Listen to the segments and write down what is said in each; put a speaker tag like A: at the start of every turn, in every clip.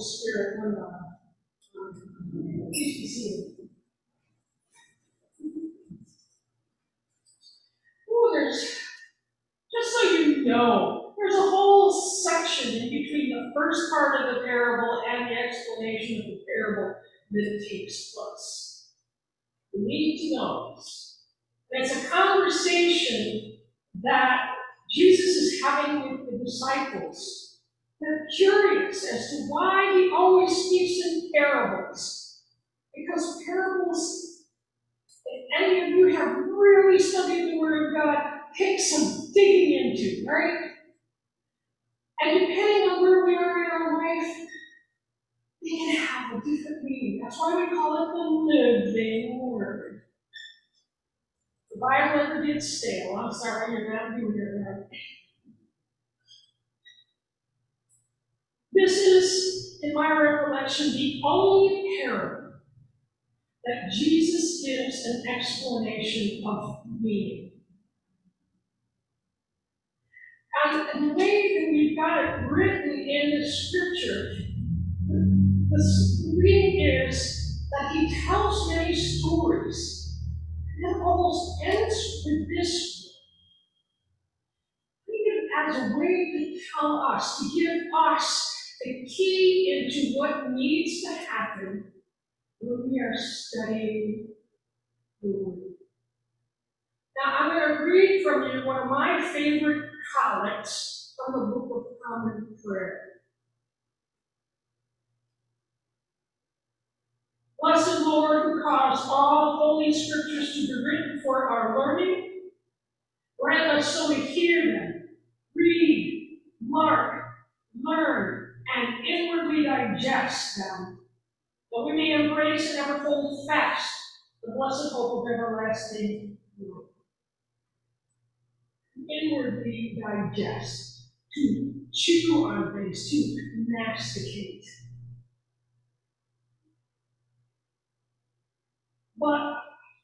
A: Holy Spirit, one seated. Ooh, there's, just so you know, there's a whole section in between the first part of the parable and the explanation of the parable that takes place. You need to know this. And it's a conversation that Jesus is having with the disciples. They're curious as to why he always speaks in parables. Because parables, if any of you have really studied the Word of God, take some digging into, right? And depending on where we are in our life, they can have a different meaning. That's why we call it the living Word. The Bible never gets stale. I'm sorry, you're not doing it right. This is, in my recollection, the only parable that Jesus gives an explanation of meaning. And the way that we've got it written in the scripture, the reading is that he tells many stories. And it almost ends with this as a way to tell us, to give us the key into what needs to happen when we are studying the Word. Now, I'm going to read from you one of my favorite collects from the Book of Common Prayer. Blessed Lord, who caused all holy scriptures to be written for our learning, grant us so we hear them, read, mark, learn, and inwardly digest them, that we may embrace and ever hold fast the blessed hope of everlasting life. Inwardly digest, to chew on things, to masticate. But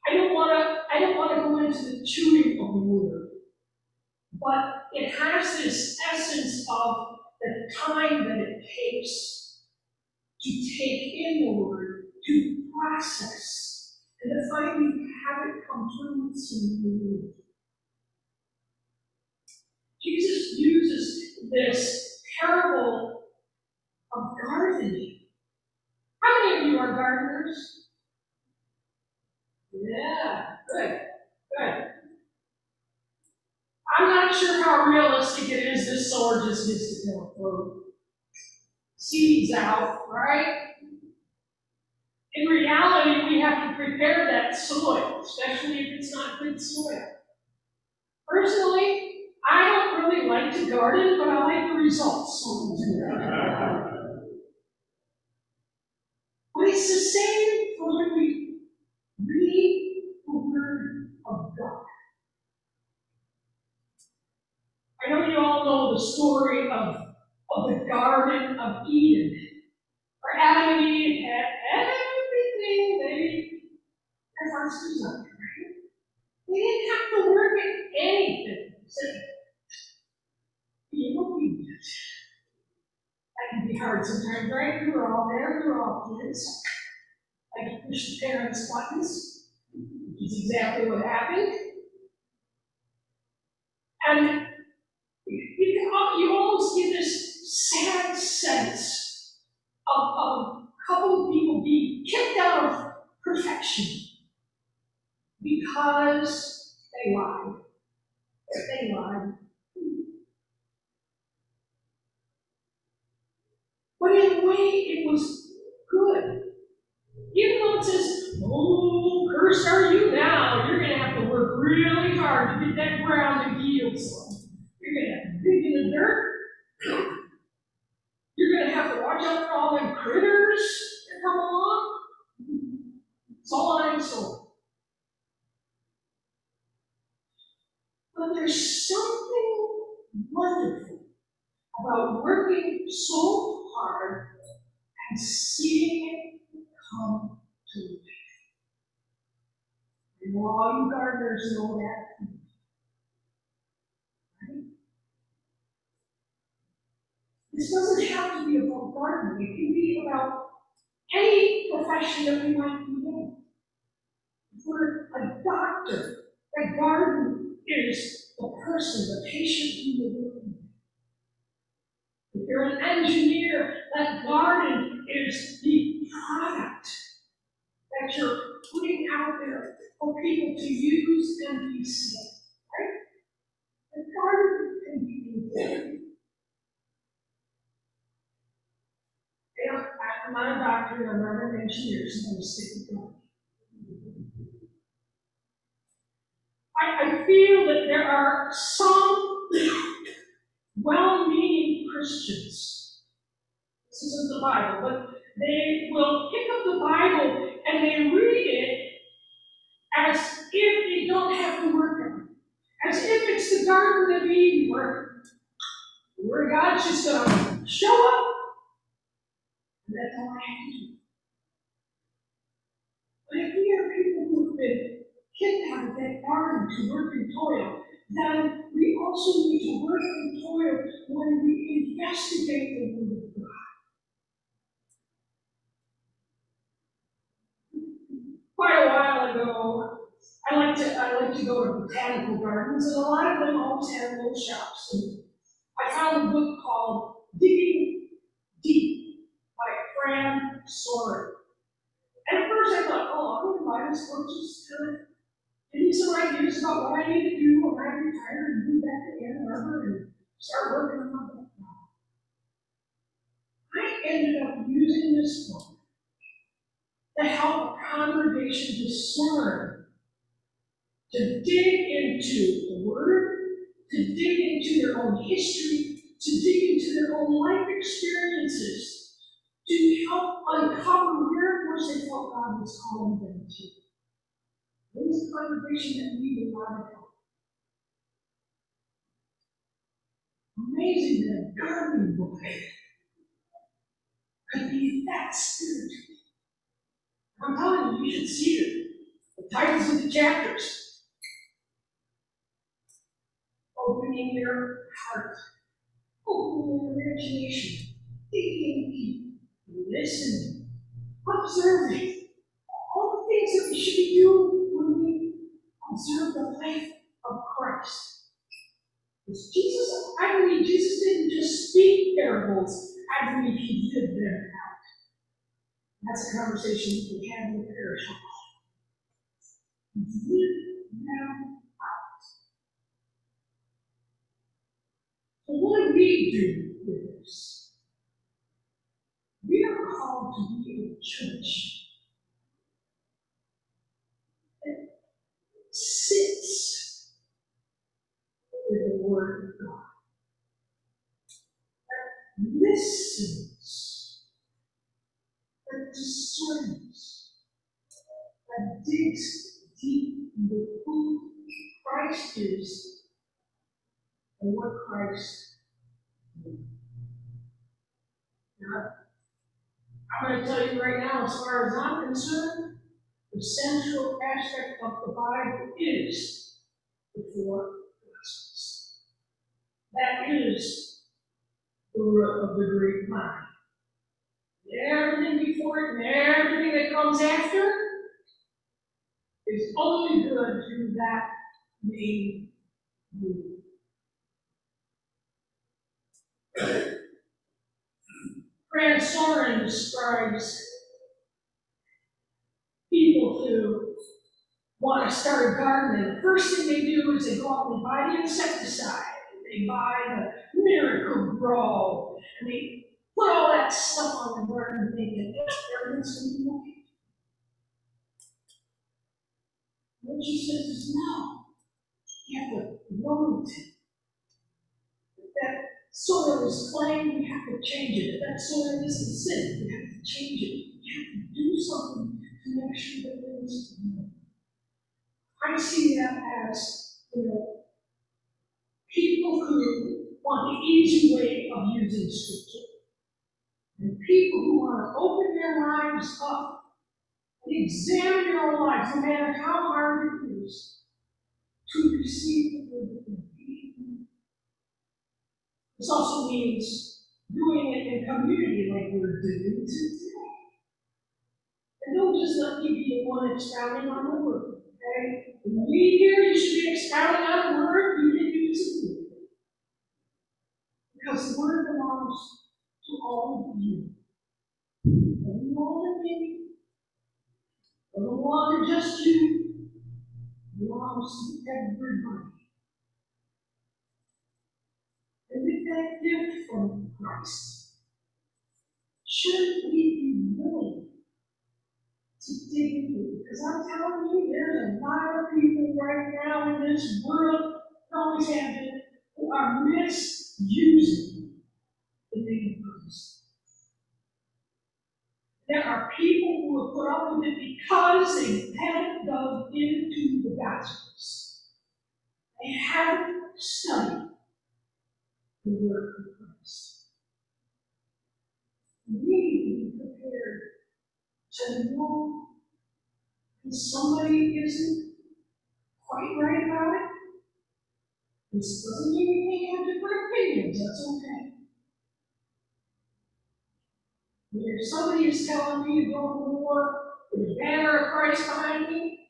A: I don't want to. I don't want to go into the chewing of the word. But it has this essence of the time that it takes to take in the word, to process, and to finally have it come through with some meaning. Jesus uses this parable of gardening. How many of you are gardeners? Yeah, good, good. I'm not sure how realistic it is this sower seeds out, right? In reality, we have to prepare that soil, especially if it's not good soil. Personally, I don't really like to garden, but I like the results. but it's the same for when we read the Word of God. I know you all know the story of, of the Garden of Eden, where Adam and Eve had everything they their hearts desired. Right? They didn't have to work at anything except be obedient. That can be hard sometimes, right? We were all there, we were all kids. I to push the parents' buttons, which is exactly what happened. And you, can, this sad sense of, of a couple of people being kicked out of perfection because they lied. They lied. But in a way, it was good. Even though it says, oh, cursed are you now, you're going to have to work really hard to get that ground to yield some. You're gonna have to dig in the dirt. You're gonna have to watch out for all them critters that come along. It's all I'm saying. But there's something wonderful about working so hard and seeing it come to life. And all you gardeners know that. Right? This doesn't have to be about gardening. It can be about any profession that we might be in. If we're a doctor, that garden is the person, the patient in the room. You're an engineer, that garden is the product that you're putting out there for people to use and be saved. Right? The garden can be anything. I'm not a doctor, I'm not an engineer, so I'm stick with. I, I feel that there are some well Christians. This isn't the Bible, but they will pick up the Bible and they read it as if they don't have to work on it. As if it's the Garden of Eden where, where God's just going to show up. And that's all I have to do. But if we are people who've been kicked out of that garden to work and toil, then we also need to work and toil when we investigate the Word of God. Quite a while ago, I like to I like to go to botanical gardens, and a lot of them have little shops. And I found a book called Digging Deep by Fran Sorin. And at first I thought, oh, I'm going to buy this book just to give me some ideas about what I need to do when I retire and move back to Ann Arbor and start working on my book. I ended up using this book to help congregation discern, to dig into the Word, to dig into their own history, to dig into their own life experiences, to help uncover where it was they felt God was calling them to. A congregation that of help. Amazing that a gardening book could be that spiritual. I'm telling you, you should see it. The titles of the chapters. Opening your heart, opening your imagination, thinking deep, listening, observing. Observe the life of Christ. Because Jesus, I believe Jesus didn't just speak parables, I believe he lived them out. That's a conversation we can have in the parish. Live them out. So what do we do with this? We are called to be a church that sits with the Word of God, that listens, discerns, that digs deep into who Christ is and what Christ is. Now, I'm going to tell you right now, as far as I'm concerned, the central aspect of the Bible is the four Gospels. That is the root of the Greek mind. Everything before it and everything that comes after is only good to that main root. Fran Sorin describes people who want to start a garden, and the first thing they do is they go out and buy the insecticide, they buy the Miracle-Gro, and they put all that stuff on the everything's going to be okay. What she says is no. You have to it. That soil is clay, we have to change it. If that soil isn't sin, we have to change it. We have to do something to make sure that it is. I see that as, you know, people who want the easy way of using scripture. Want to open their lives up and examine their own lives, no matter how hard it is, to receive the of God. This also means doing it in community like we're doing today. And don't just let me be the one expounding on the word, okay? When we hear you should be expounding on the word, you can use word. Because the word belongs to all of you. Belong to me. Doesn't belong to just you. It belongs to everybody. And with that gift from Christ, should we be willing to dig into it? Because I'm telling you, there's a lot of people right now in this world, always have been, who are misusing the name of Christ. There are people who have put up with it because they haven't dug into the Gospels. They haven't studied the Word of Christ. We need to be prepared to know when somebody isn't quite right about it. This doesn't mean we can't have different opinions, that's okay. If somebody is telling me to go to war with a banner of Christ behind me,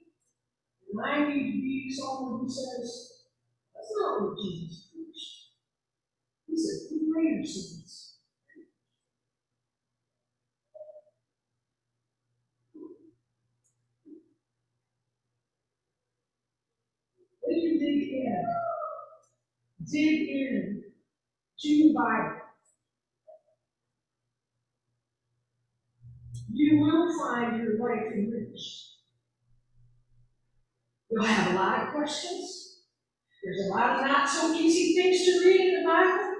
A: and I need to be someone who says, that's not what Jesus preached. He said, who greater sins? When you dig in, dig in to the Bible. You will find your life enriched. You'll have a lot of questions. There's a lot of not so easy things to read in the Bible.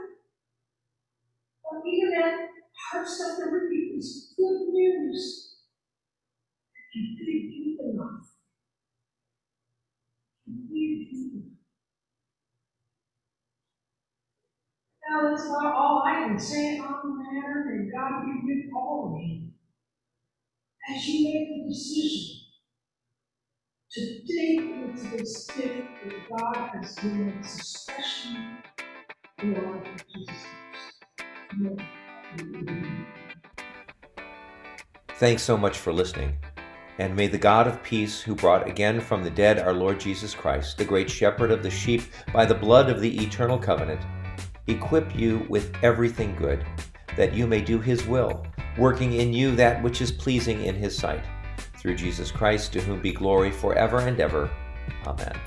A: But even that hard stuff to read is good news. If you dig deep enough. You dig deep enough. Now that's about all I can say on the matter, and God be with all of you as you make the decision to dig into this gift that God has given us, especially in life
B: Thanks so much for listening. And may the God of peace, who brought again from the dead our Lord Jesus Christ, the great shepherd of the sheep, by the blood of the eternal covenant, equip you with everything good, that you may do his will working in you that which is pleasing in his sight. Through Jesus Christ, to whom be glory forever and ever. Amen.